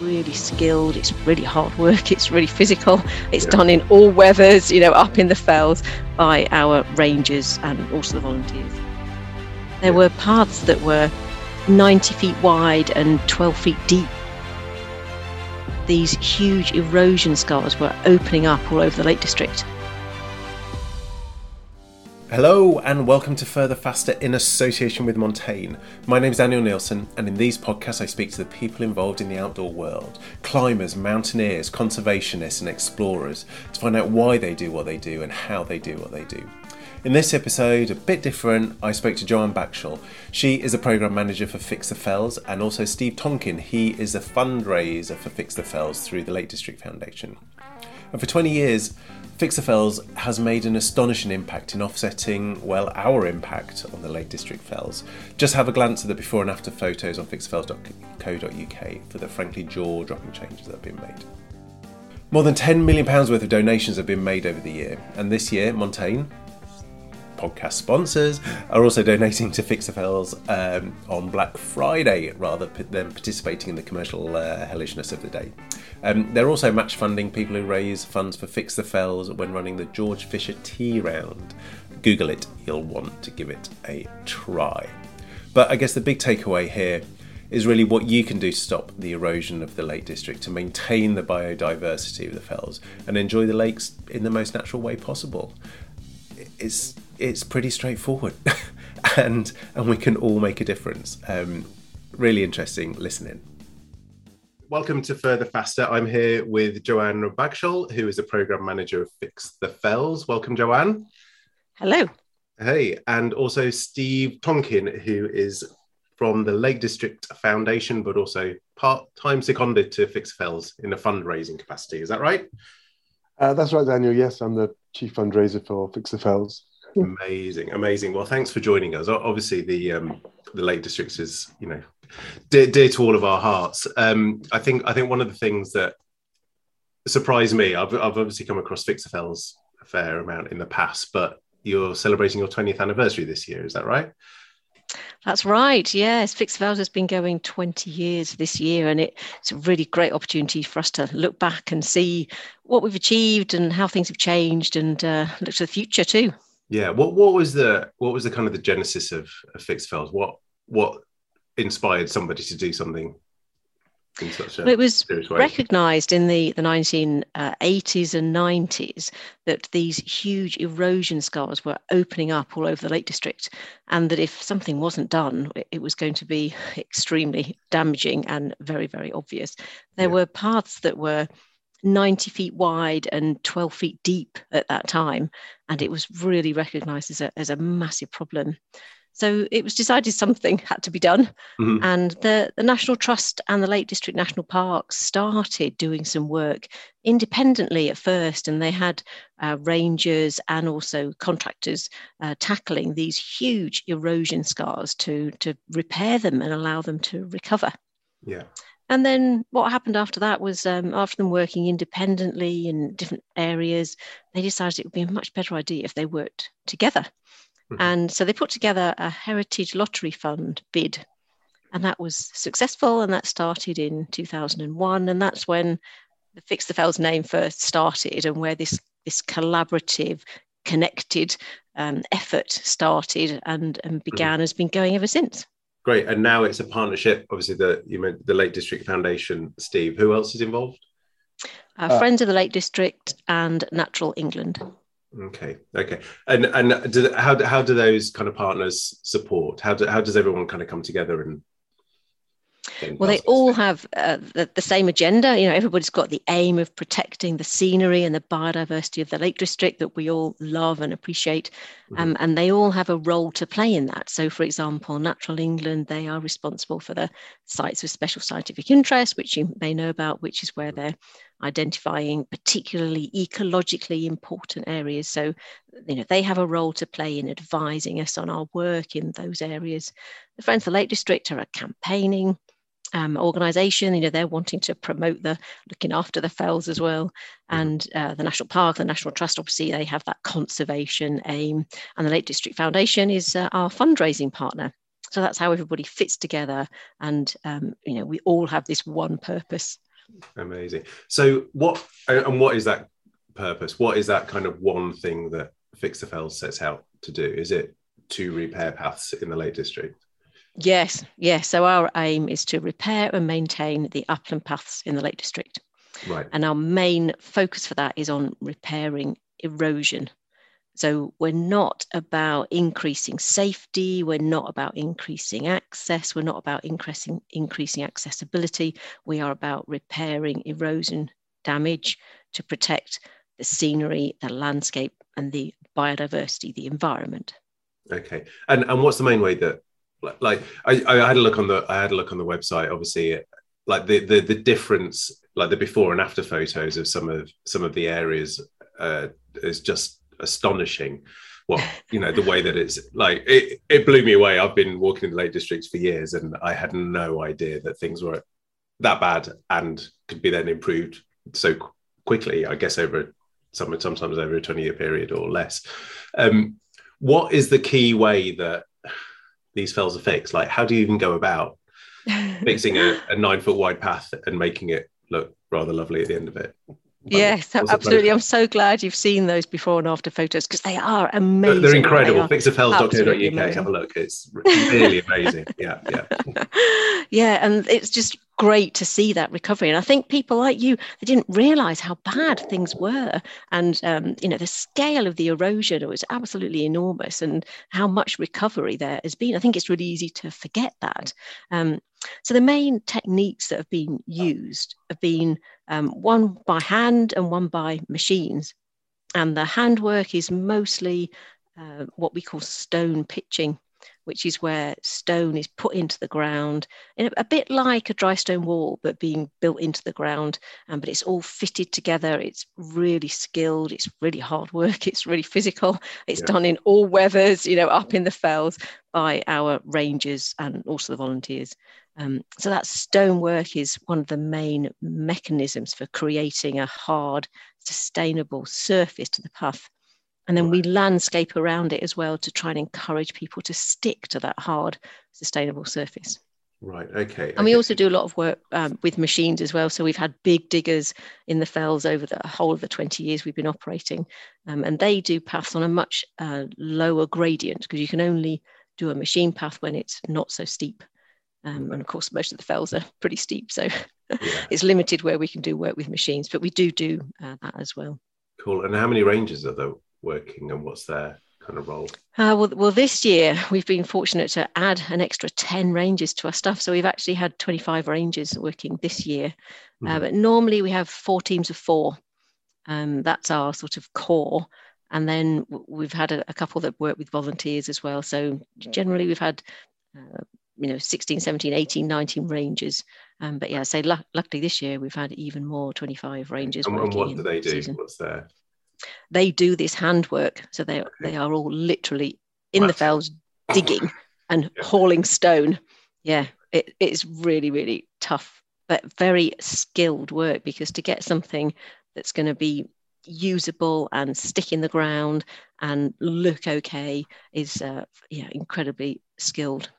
really skilled, it's really hard work, it's really physical. It's yeah. done in all weathers, you know, up in the fells by our rangers and also the volunteers. There were paths that were 90 feet wide and 12 feet deep. These huge erosion scars were opening up all over the Lake District. Hello and welcome to Further Faster in association with Montane. My name is Daniel Neilson, and in these podcasts, I speak to the people involved in the outdoor world climbers, mountaineers, conservationists, and explorers to find out why they do what they do and how they do what they do. In this episode, a bit different, I spoke to Joanne Backshall. She is a program manager for Fix the Fells, and also Steve Tonkin. He is a fundraiser for Fix the Fells through the Lake District Foundation. And for 20 years, Fix Fells has made an astonishing impact in offsetting, well, our impact on the Lake District Fells. Just have a glance at the before and after photos on fixthefells.co.uk for the frankly jaw dropping changes that have been made. More than £10 million worth of donations have been made over the year, and this year, Montane, podcast sponsors are also donating to Fix the Fells um, on Black Friday rather than participating in the commercial uh, hellishness of the day. Um, they're also match funding people who raise funds for Fix the Fells when running the George Fisher Tea Round. Google it, you'll want to give it a try. But I guess the big takeaway here is really what you can do to stop the erosion of the Lake District, to maintain the biodiversity of the fells, and enjoy the lakes in the most natural way possible. It's it's pretty straightforward, and and we can all make a difference. Um, really interesting listening. Welcome to Further Faster. I'm here with Joanne Backshall, who is a program manager of Fix the Fells. Welcome, Joanne. Hello. Hey, and also Steve Tonkin, who is from the Lake District Foundation, but also part-time seconded to Fix the Fells in a fundraising capacity. Is that right? Uh, that's right, Daniel. Yes, I'm the chief fundraiser for Fix the Fells. Amazing, amazing. Well, thanks for joining us. Obviously, the um, the Lake District is you know dear, dear to all of our hearts. Um, I think I think one of the things that surprised me, I've, I've obviously come across Fix the a fair amount in the past, but you're celebrating your 20th anniversary this year. Is that right? That's right. Yes, Fix Fells has been going 20 years this year, and it, it's a really great opportunity for us to look back and see what we've achieved and how things have changed, and uh, look to the future too. Yeah. What what was the what was the kind of the genesis of, of Fix Fells? What what inspired somebody to do something in such a well, it was recognized in the, the 1980s uh, and 90s that these huge erosion scars were opening up all over the lake district and that if something wasn't done it was going to be extremely damaging and very very obvious there yeah. were paths that were 90 feet wide and 12 feet deep at that time. And it was really recognized as a, as a massive problem. So it was decided something had to be done. Mm-hmm. And the, the National Trust and the Lake District National Parks started doing some work independently at first. And they had uh, rangers and also contractors uh, tackling these huge erosion scars to, to repair them and allow them to recover. Yeah. And then what happened after that was um, after them working independently in different areas, they decided it would be a much better idea if they worked together. Mm-hmm. And so they put together a heritage lottery fund bid. And that was successful. And that started in 2001. And that's when the Fix the Fells name first started and where this, this collaborative, connected um, effort started and, and began mm-hmm. has been going ever since. Great. And now it's a partnership. Obviously, the you meant the Lake District Foundation. Steve, who else is involved? Uh, Friends of the Lake District and Natural England. Okay. Okay. And and do, how how do those kind of partners support? How do, how does everyone kind of come together and well, they all have uh, the, the, same agenda. You know, everybody's got the aim of protecting the scenery and the biodiversity of the Lake District that we all love and appreciate. Mm-hmm. Um, and they all have a role to play in that. So, for example, Natural England, they are responsible for the sites of special scientific interest, which you may know about, which is where they're identifying particularly ecologically important areas. So, you know, they have a role to play in advising us on our work in those areas. The Friends of the Lake District are campaigning um, organization. You know, they're wanting to promote the looking after the fells as well. Mm-hmm. And uh, the National Park, the National Trust, obviously, they have that conservation aim. And the Lake District Foundation is uh, our fundraising partner. So that's how everybody fits together. And, um, you know, we all have this one purpose. Amazing. So what and what is that purpose? What is that kind of one thing that Fix the Fells sets out to do? Is it to repair paths in the Lake District? Yes, yes. So our aim is to repair and maintain the upland paths in the Lake District. Right. And our main focus for that is on repairing erosion. So we're not about increasing safety, we're not about increasing access, we're not about increasing increasing accessibility. We are about repairing erosion damage to protect the scenery, the landscape, and the biodiversity, the environment. Okay. And and what's the main way that like I, I had a look on the I had a look on the website, obviously like the the the difference, like the before and after photos of some of some of the areas uh, is just astonishing. What you know, the way that it's like it, it blew me away. I've been walking in the Lake Districts for years, and I had no idea that things were that bad and could be then improved so quickly. I guess over some sometimes over a twenty year period or less. Um, what is the key way that these fells are fixed? Like, how do you even go about fixing a, a nine foot wide path and making it look rather lovely at the end of it? yes, absolutely. I'm so glad you've seen those before and after photos because they are amazing. They're incredible. They Fixthefells.co.uk. Have a look. It's really amazing. Yeah, yeah. yeah, and it's just great to see that recovery. And I think people like you, they didn't realize how bad things were. And, um, you know, the scale of the erosion was absolutely enormous and how much recovery there has been. I think it's really easy to forget that. Um, so the main techniques that have been used have been um, one by hand and one by machines. And the handwork is mostly uh, what we call stone pitching which is where stone is put into the ground, a, a bit like a dry stone wall, but being built into the ground. Um, but it's all fitted together. It's really skilled. It's really hard work. It's really physical. It's yeah. done in all weathers, you know, up in the fells by our rangers and also the volunteers. Um, so that stonework is one of the main mechanisms for creating a hard, sustainable surface to the path. And then we landscape around it as well to try and encourage people to stick to that hard, sustainable surface. Right. Okay. And we also do a lot of work um, with machines as well. So we've had big diggers in the fells over the whole of the 20 years we've been operating. Um, and they do paths on a much uh, lower gradient because you can only do a machine path when it's not so steep. Um, and of course, most of the fells are pretty steep. So yeah. it's limited where we can do work with machines, but we do do uh, that as well. Cool. And how many ranges are there working and what's their kind of role? Uh, well, well, this year we've been fortunate to add an extra 10 ranges to our stuff. So we've actually had 25 ranges working this year. Mm-hmm. Uh, but normally we have four teams of four. Um, that's our sort of core. And then we've had a, a, couple that work with volunteers as well. So generally we've had, uh, you know, 16, 17, 18, 19 ranges. Um, but yeah, say luckily this year we've had even more 25 ranges. And, and what do they do? Season. What's their they do this handwork. So they, they are all literally in wow. the fells digging and yeah. hauling stone. Yeah, it, it's really, really tough, but very skilled work because to get something that's going to be usable and stick in the ground and look okay is uh, yeah incredibly skilled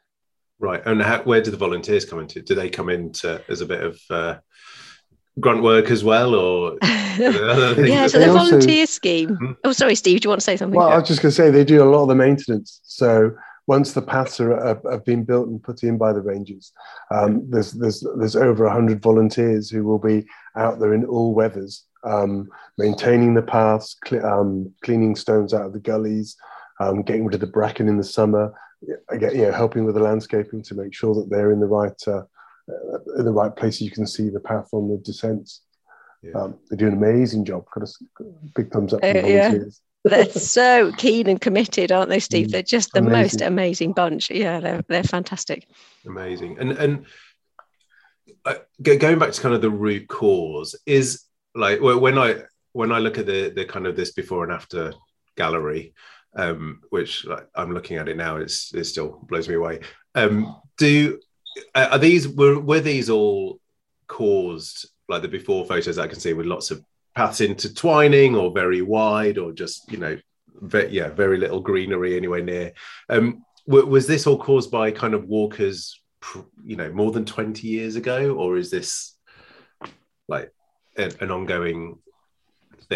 right and how, where do the volunteers come into do they come into as a bit of uh, grunt work as well, or yeah? So the also, volunteer scheme. Hmm? Oh, sorry, Steve. Do you want to say something? Well, I was just going to say they do a lot of the maintenance. So once the paths are, are, have been built and put in by the rangers, um, there's there's there's over hundred volunteers who will be out there in all weathers, um, maintaining the paths, cl- um, cleaning stones out of the gullies, um, getting rid of the bracken in the summer, again, you know, helping with the landscaping to make sure that they're in the right uh, uh, in the right place, you can see the path on the descents. Yeah. Um, they do an amazing job. Got a big thumbs up. Uh, yeah. they're so keen and committed, aren't they, Steve? Mm. They're just the amazing. most amazing bunch. Yeah, they're they're fantastic. Amazing. And and uh, going back to kind of the root cause is like when I when I look at the the kind of this before and after gallery, um, which like, I'm looking at it now, it's it still blows me away. Um, do are these were were these all caused like the before photos I can see with lots of paths intertwining or very wide or just you know ve- yeah very little greenery anywhere near. Um w- was this all caused by kind of walkers you know more than 20 years ago or is this like an, an ongoing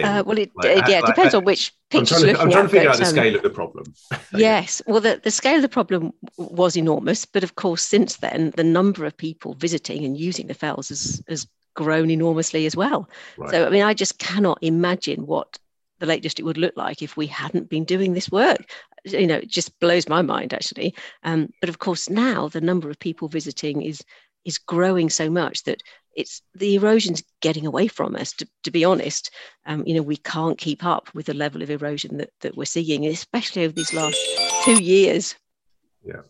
uh, well, it like, yeah, it depends on which picture I'm trying to, I'm trying to figure out the um, scale of the problem. yes, well, the, the scale of the problem was enormous, but of course, since then, the number of people visiting and using the fells has, has grown enormously as well. Right. So, I mean, I just cannot imagine what the Lake District would look like if we hadn't been doing this work. You know, it just blows my mind actually. Um, but of course, now the number of people visiting is is growing so much that it's the erosion's getting away from us to, to be honest um, you know we can't keep up with the level of erosion that, that we're seeing especially over these last two years yeah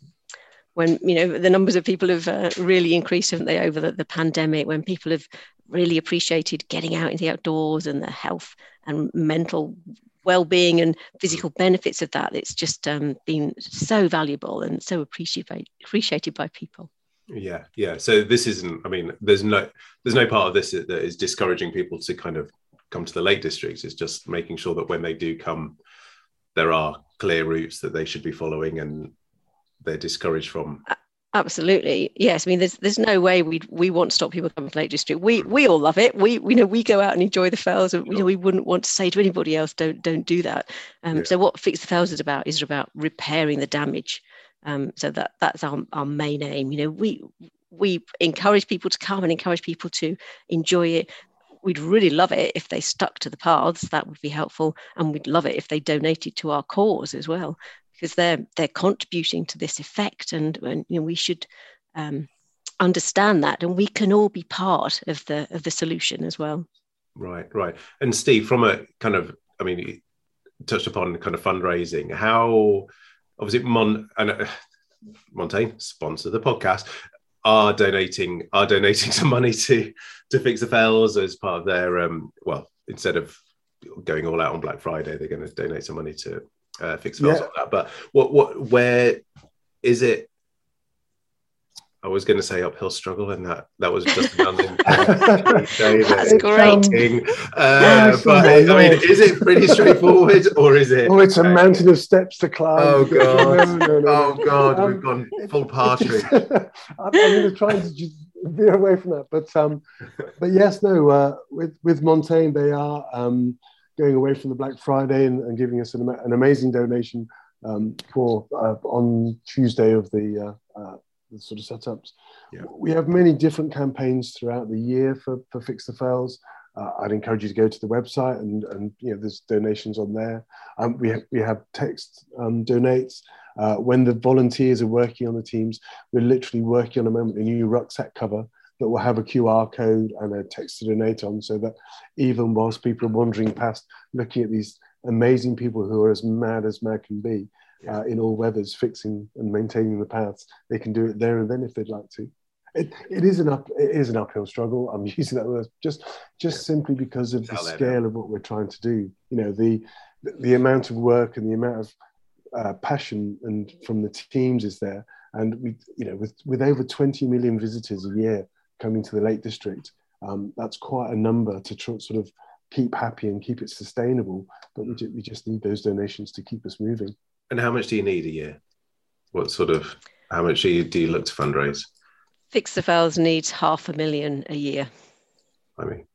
when you know the numbers of people have uh, really increased haven't they over the, the pandemic when people have really appreciated getting out into the outdoors and the health and mental well-being and physical benefits of that. It's just um, been so valuable and so appreciated appreciated by people. Yeah yeah. So this isn't i mean there's no there's no part of this that is discouraging people to kind of come to the lake districts it's just making sure that when they do come there are clear routes that they should be following and they're discouraged from. Absolutely. Yes i mean there's there's no way we we want to stop people coming to lake district. We we all love it. We we know we go out and enjoy the fells and you know we wouldn't want to say to anybody else don't don't do that. Um, yeah. so what fix the fells is about is about repairing the damage. Um, so that that's our, our main aim. You know, we we encourage people to come and encourage people to enjoy it. We'd really love it if they stuck to the paths. That would be helpful, and we'd love it if they donated to our cause as well, because they're they're contributing to this effect, and, and you know we should um, understand that, and we can all be part of the of the solution as well. Right, right. And Steve, from a kind of, I mean, touched upon kind of fundraising. How obviously Mon and uh, Montane sponsor the podcast are donating are donating some money to to fix the fells as part of their um well instead of going all out on Black Friday they're going to donate some money to uh, fix the fells yeah. that but what what where is it I was going to say uphill struggle, and that that was just another That's great. Uh, but I mean, is it pretty straightforward, or is it? Oh, it's a mountain of steps to climb. Oh god! no, no, no, oh god! Um, We've gone full partridge. I'm going to try and just veer away from that, but um, but yes, no. Uh, with with Montane, they are um, going away from the Black Friday and, and giving us an, an amazing donation um, for uh, on Tuesday of the uh, uh, the sort of setups. Yeah. We have many different campaigns throughout the year for, for Fix the Fells. Uh, I'd encourage you to go to the website and, and you know there's donations on there. Um, we have, we have text um, donates. Uh, when the volunteers are working on the teams, we're literally working on a moment a new rucksack cover that will have a QR code and a text to donate on, so that even whilst people are wandering past, looking at these amazing people who are as mad as mad can be, uh, in all weathers, fixing and maintaining the paths. They can do it there and then if they'd like to. It, it is an up it is an uphill struggle. I'm using that word just just yeah. simply because of the scale of what we're trying to do. You know the the amount of work and the amount of uh, passion and from the teams is there. And we you know with with over 20 million visitors a year coming to the Lake District, um, that's quite a number to tr- sort of keep happy and keep it sustainable. But we, ju- we just need those donations to keep us moving. And how much do you need a year? What sort of how much do you, do you look to fundraise? Fix the Fells needs half a million a year. I mean,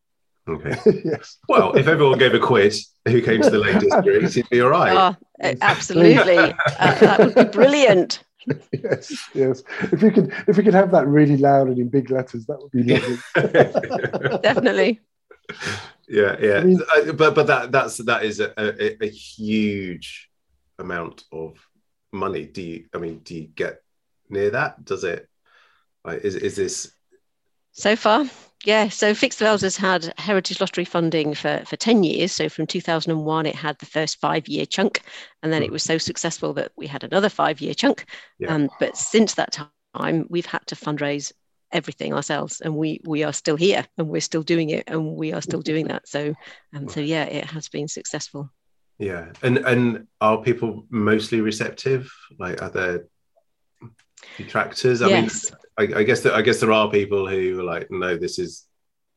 okay. yes. Well, if everyone gave a quiz who came to the Lake District, it'd be all right. Oh, absolutely. uh, that would be brilliant. yes, yes. If we could, if we could have that really loud and in big letters, that would be lovely. Definitely. Yeah, yeah. I mean, but but that that's that is a, a, a huge amount of money do you i mean do you get near that does it like is, is this so far yeah so fix the fells has had heritage lottery funding for for 10 years so from 2001 it had the first five year chunk and then mm. it hmm. was so successful that we had another five year chunk yeah. um, but since that time we've had to fundraise everything ourselves and we we are still here and we're still doing it and we are still doing that so um, so yeah it has been successful yeah and and are people mostly receptive like are there detractors? I yes. mean I, I, guess that i guess there are people who are like no this is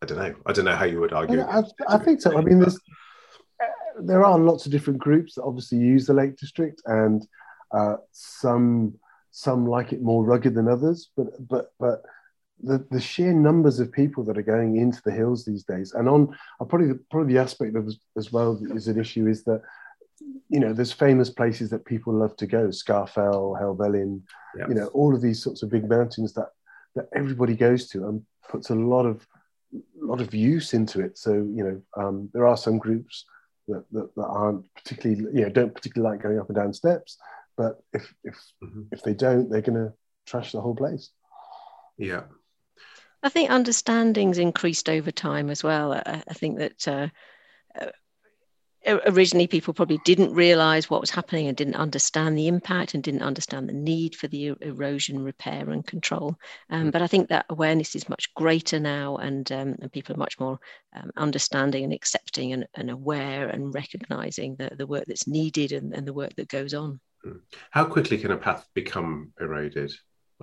i don't know. I don't know how you would argue I, I, I think so. I mean there's there are lots of different groups that obviously use the lake district and uh, some some like it more rugged than others but but but the, the sheer numbers of people that are going into the hills these days, and on uh, probably probably the aspect of as well is an issue is that you know there's famous places that people love to go, Scafell, Helvellyn, yes. you know all of these sorts of big mountains that that everybody goes to and puts a lot of lot of use into it. So you know um, there are some groups that, that, that aren't particularly you know don't particularly like going up and down steps, but if if mm-hmm. if they don't, they're going to trash the whole place. Yeah. I think understanding's increased over time as well. I, I think that uh, uh originally people probably didn't realize what was happening and didn't understand the impact and didn't understand the need for the erosion repair and control um, mm. but i think that awareness is much greater now and, um, and people are much more um, understanding and accepting and, and, aware and recognizing the, the work that's needed and, and the work that goes on mm. how quickly can a path become eroded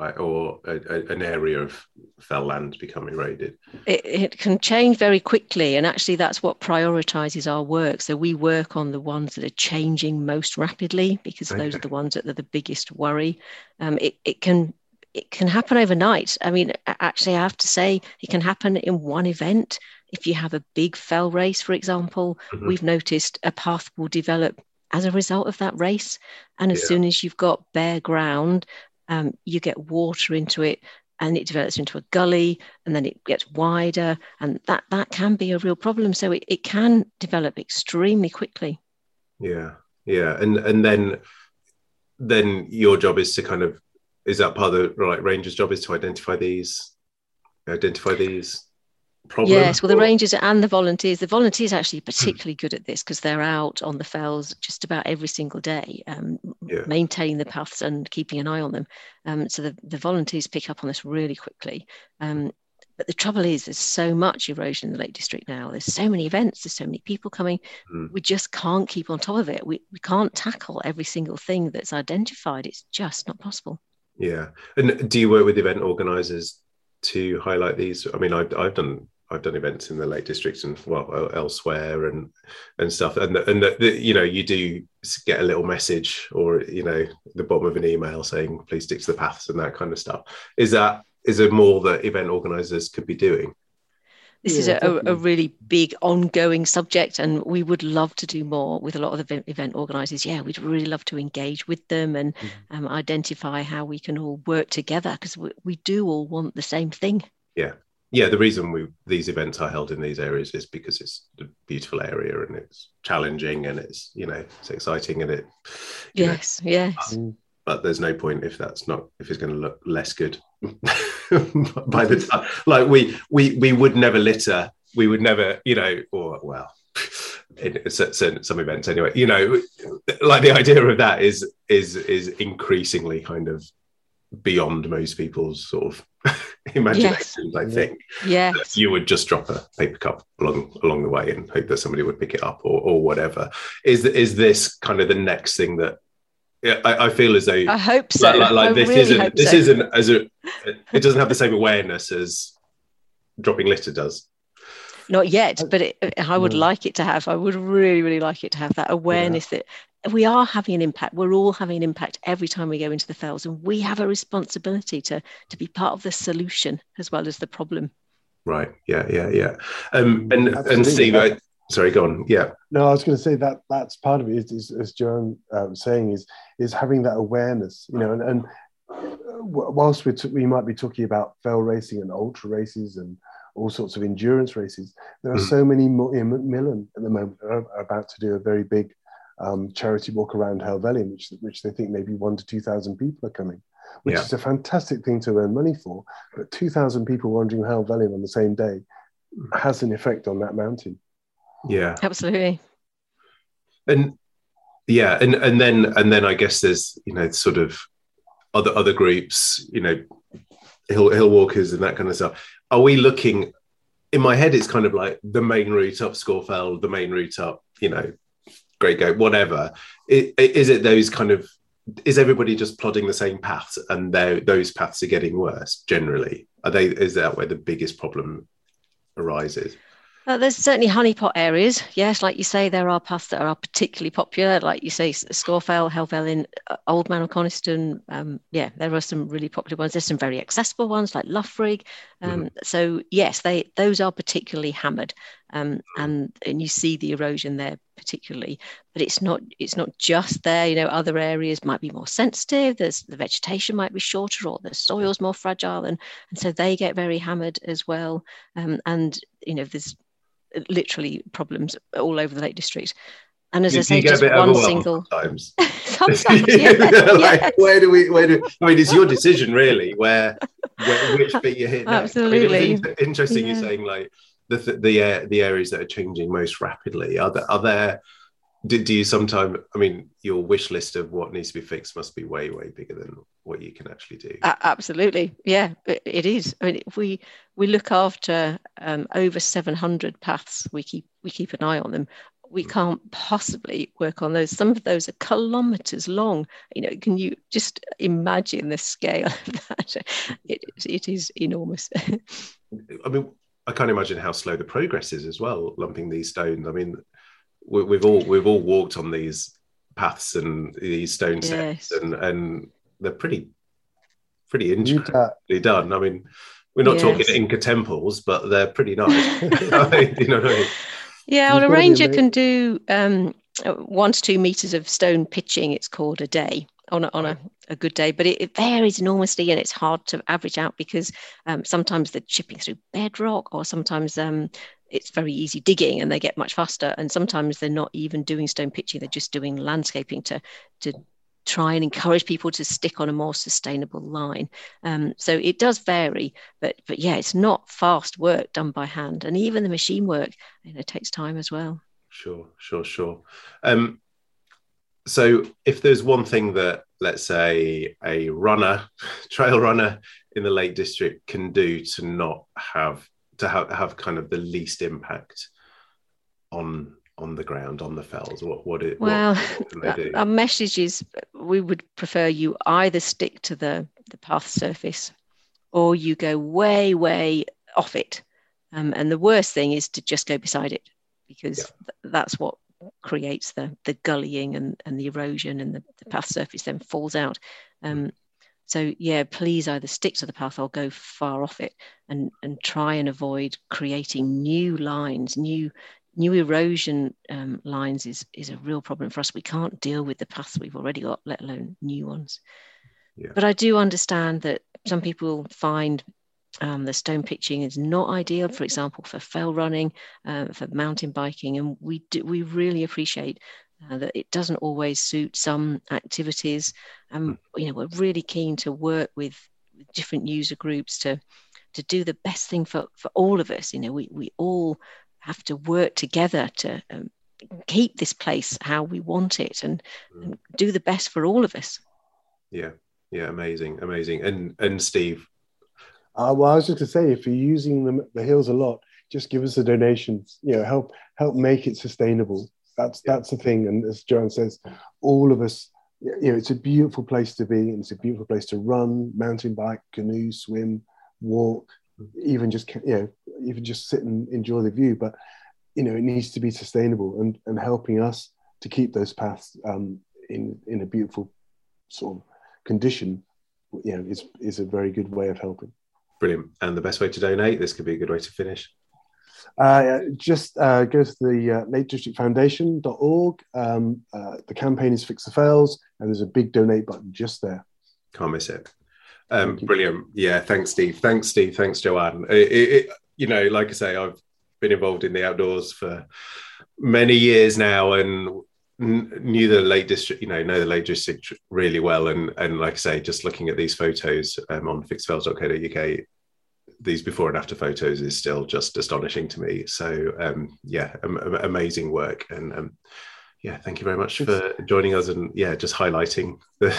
like, or a, a, an area of fell land become eroded? It, it, can change very quickly, and actually, that's what prioritizes our work. So we work on the ones that are changing most rapidly because okay. those are the ones that are the biggest worry. Um, it, it can it can happen overnight. I mean, actually, I have to say, it can happen in one event. If you have a big fell race, for example, mm-hmm. we've noticed a path will develop as a result of that race. And as yeah. soon as you've got bare ground, um, you get water into it and it develops into a gully and then it gets wider and that that can be a real problem. So it, it can develop extremely quickly. Yeah yeah and and then then your job is to kind of is that part of the like ranger's job is to identify these identify these problem? Yes, well, the rangers and the volunteers. The volunteers are actually particularly good at this because they're out on the fells just about every single day, um, yeah. maintaining the paths and keeping an eye on them. Um, so the, the volunteers pick up on this really quickly. Um, but the trouble is, there's so much erosion in the Lake District now. There's so many events, there's so many people coming. Mm. We just can't keep on top of it. We, we can't tackle every single thing that's identified. It's just not possible. Yeah. And do you work with event organisers to highlight these? I mean, I've, I've done I've done events in the Lake District and well elsewhere and and stuff, and the, and the, the, you know you do get a little message or you know the bottom of an email saying please stick to the paths and that kind of stuff. Is that is there more that event organisers could be doing? This yeah, is a, a, really big ongoing subject, and we would love to do more with a lot of the event organisers. Yeah, we'd really love to engage with them and mm-hmm. um, identify how we can all work together because we, we do all want the same thing. Yeah, yeah, the reason we these events are held in these areas is because it's a beautiful area and it's challenging and it's you know it's exciting and it. Yes, know, yes. But, um, but there's no point if that's not if it's going to look less good by the time. Like we we we would never litter. We would never, you know, or well, in certain, some events anyway. You know, like the idea of that is is is increasingly kind of beyond most people's sort of imaginations. Yes. I think. Yeah. You would just drop a paper cup along along the way and hope that somebody would pick it up or, or whatever. Is is this kind of the next thing that I, I feel as though I hope so. Like, like this really isn't this so. isn't as a it doesn't have the same awareness as dropping litter does. Not yet, but it, I would no. like it to have. I would really, really like it to have that awareness yeah. that we are having an impact. We're all having an impact every time we go into the fells, and we have a responsibility to to be part of the solution as well as the problem. Right. Yeah. Yeah. Yeah. Um, and Absolutely. and Steve, I, sorry, go on. Yeah. No, I was going to say that that's part of it. Is, is as Joan uh, was saying, is is having that awareness. You know, and, and whilst we t- we might be talking about fell racing and ultra races and all sorts of endurance races, there are mm. so many more. You know, Macmillan at the moment are about to do a very big um, charity walk around Helvellyn, which which they think maybe one to two thousand people are coming, which yeah. is a fantastic thing to earn money for. But two thousand people wandering Helvellyn on the same day has an effect on that mountain. Yeah, absolutely. And yeah, and and then and then I guess there's you know sort of other other groups, you know, hill hill walkers and that kind of stuff. Are we looking? In my head, it's kind of like the main route up Scafell, the main route up, you know, Great Goat, whatever. Is it those kind of is everybody just plodding the same paths and those paths are getting worse generally? Are they is that where the biggest problem arises? Uh, there's certainly honeypot areas. Yes, like you say, there are paths that are particularly popular. Like you say, Scafell, Helvellyn, uh, Old Man of Coniston. Um, yeah, there are some really popular ones. There's some very accessible ones like Loughrigg. Um, mm-hmm. So yes, they those are particularly hammered, um, mm-hmm. and and you see the erosion there particularly. But it's not it's not just there. You know, other areas might be more sensitive. There's the vegetation might be shorter, or the soil's more fragile, and and so they get very hammered as well. Um, and you know, there's literally problems all over the Lake District. And as you, I say, just one single. Sometimes, sometimes yeah, like, yeah. where do we? Where do? I mean, it's your decision, really. Where, where which bit you hit? Next. Absolutely. I mean, interesting. Yeah. You're saying like the the the areas that are changing most rapidly. Are there? Are there do, do you sometimes i mean your wish list of what needs to be fixed must be way way bigger than what you can actually do uh, absolutely yeah it, it is i mean if we we look after um, over 700 paths we keep we keep an eye on them we hmm. can't possibly work on those some of those are kilometers long you know can you just imagine the scale of that it, it is enormous i mean i can't imagine how slow the progress is as well lumping these stones i mean we, have all we've all walked on these paths and these stone steps, yes. and and they're pretty pretty intricately done. I mean, we're not yes. talking Inca temples, but they're pretty nice. you know what I mean? Yeah, well, a ranger can do um, one to two meters of stone pitching. It's called a day on a, on a, a good day, but it, it, varies enormously and it's hard to average out because um, sometimes they're chipping through bedrock or sometimes um, it's very easy digging and they get much faster. And sometimes they're not even doing stone pitching, they're just doing landscaping to, to try and encourage people to stick on a more sustainable line. Um, so it does vary, but but yeah, it's not fast work done by hand, and even the machine work, you know, takes time as well. Sure, sure, sure. Um, so if there's one thing that let's say a runner, trail runner in the Lake District can do to not have to have, have kind of the least impact on on the ground on the fells what what it well what our message is we would prefer you either stick to the the path surface or you go way way off it um, and the worst thing is to just go beside it because yeah. th- that's what creates the the gullying and, and the erosion and the, the path surface then falls out um, so yeah, please either stick to the path or go far off it and, and try and avoid creating new lines, new new erosion um, lines is, is a real problem for us. We can't deal with the paths we've already got, let alone new ones. Yeah. But I do understand that some people find um, the stone pitching is not ideal, for example, for fell running, uh, for mountain biking, and we do, we really appreciate uh, that it doesn't always suit some activities. And you know, we're really keen to work with, with different user groups to to do the best thing for, for all of us. You know, we, we all have to work together to um, keep this place how we want it and, mm. and, do the best for all of us. Yeah, yeah, amazing, amazing. And and Steve. Uh, well, I was just going to say, if you're using the, the hills a lot, just give us a donation. You know, help help make it sustainable. That's yeah. that's the thing. And as Joanne says, all of us, you know, it's a beautiful place to be, and it's a beautiful place to run, mountain bike, canoe, swim, walk, even just you know, even just sit and enjoy the view. But you know, it needs to be sustainable and and helping us to keep those paths um, in in a beautiful sort of condition. You know, is is a very good way of helping. Brilliant. And the best way to donate, this could be a good way to finish. Uh, just uh, go to the uh, Lake District Foundation.org. Um, uh, the campaign is Fix the Fells, and there's a big donate button just there. Can't miss it. Um, brilliant. Yeah, thanks, Steve. Thanks, Steve. Thanks, Joanne. It, it, you know, like I say, I've been involved in the outdoors for many years now, and knew the Lake District, you know, know the Lake District really well. And and like I say, just looking at these photos um, on fixfells.co.uk, these before and after photos is still just astonishing to me. So um, yeah, am, amazing work, and um, yeah, thank you very much for joining us, and yeah, just highlighting the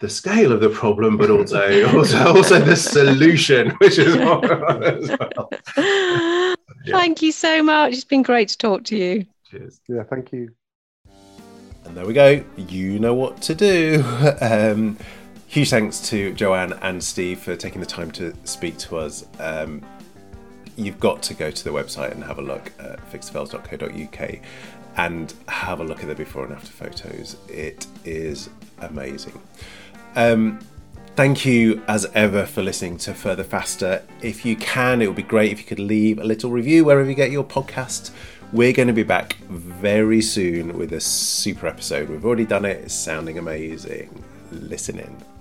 the scale of the problem, but also also also the solution, which is well. yeah. Thank you so much. It's been great to talk to you. Cheers. Yeah, thank you. There we go. You know what to do. Um, Huge thanks to Joanne and Steve for taking the time to speak to us. Um, you've got to go to the website and have a look at fixthefells.co.uk and have a look at the before and after photos. It is amazing. Um, thank you as ever for listening to Further Faster. If you can, it would be great if you could leave a little review wherever you get your podcast. We're going to be back very soon with a super episode. We've already done it, it's sounding amazing. Listen in.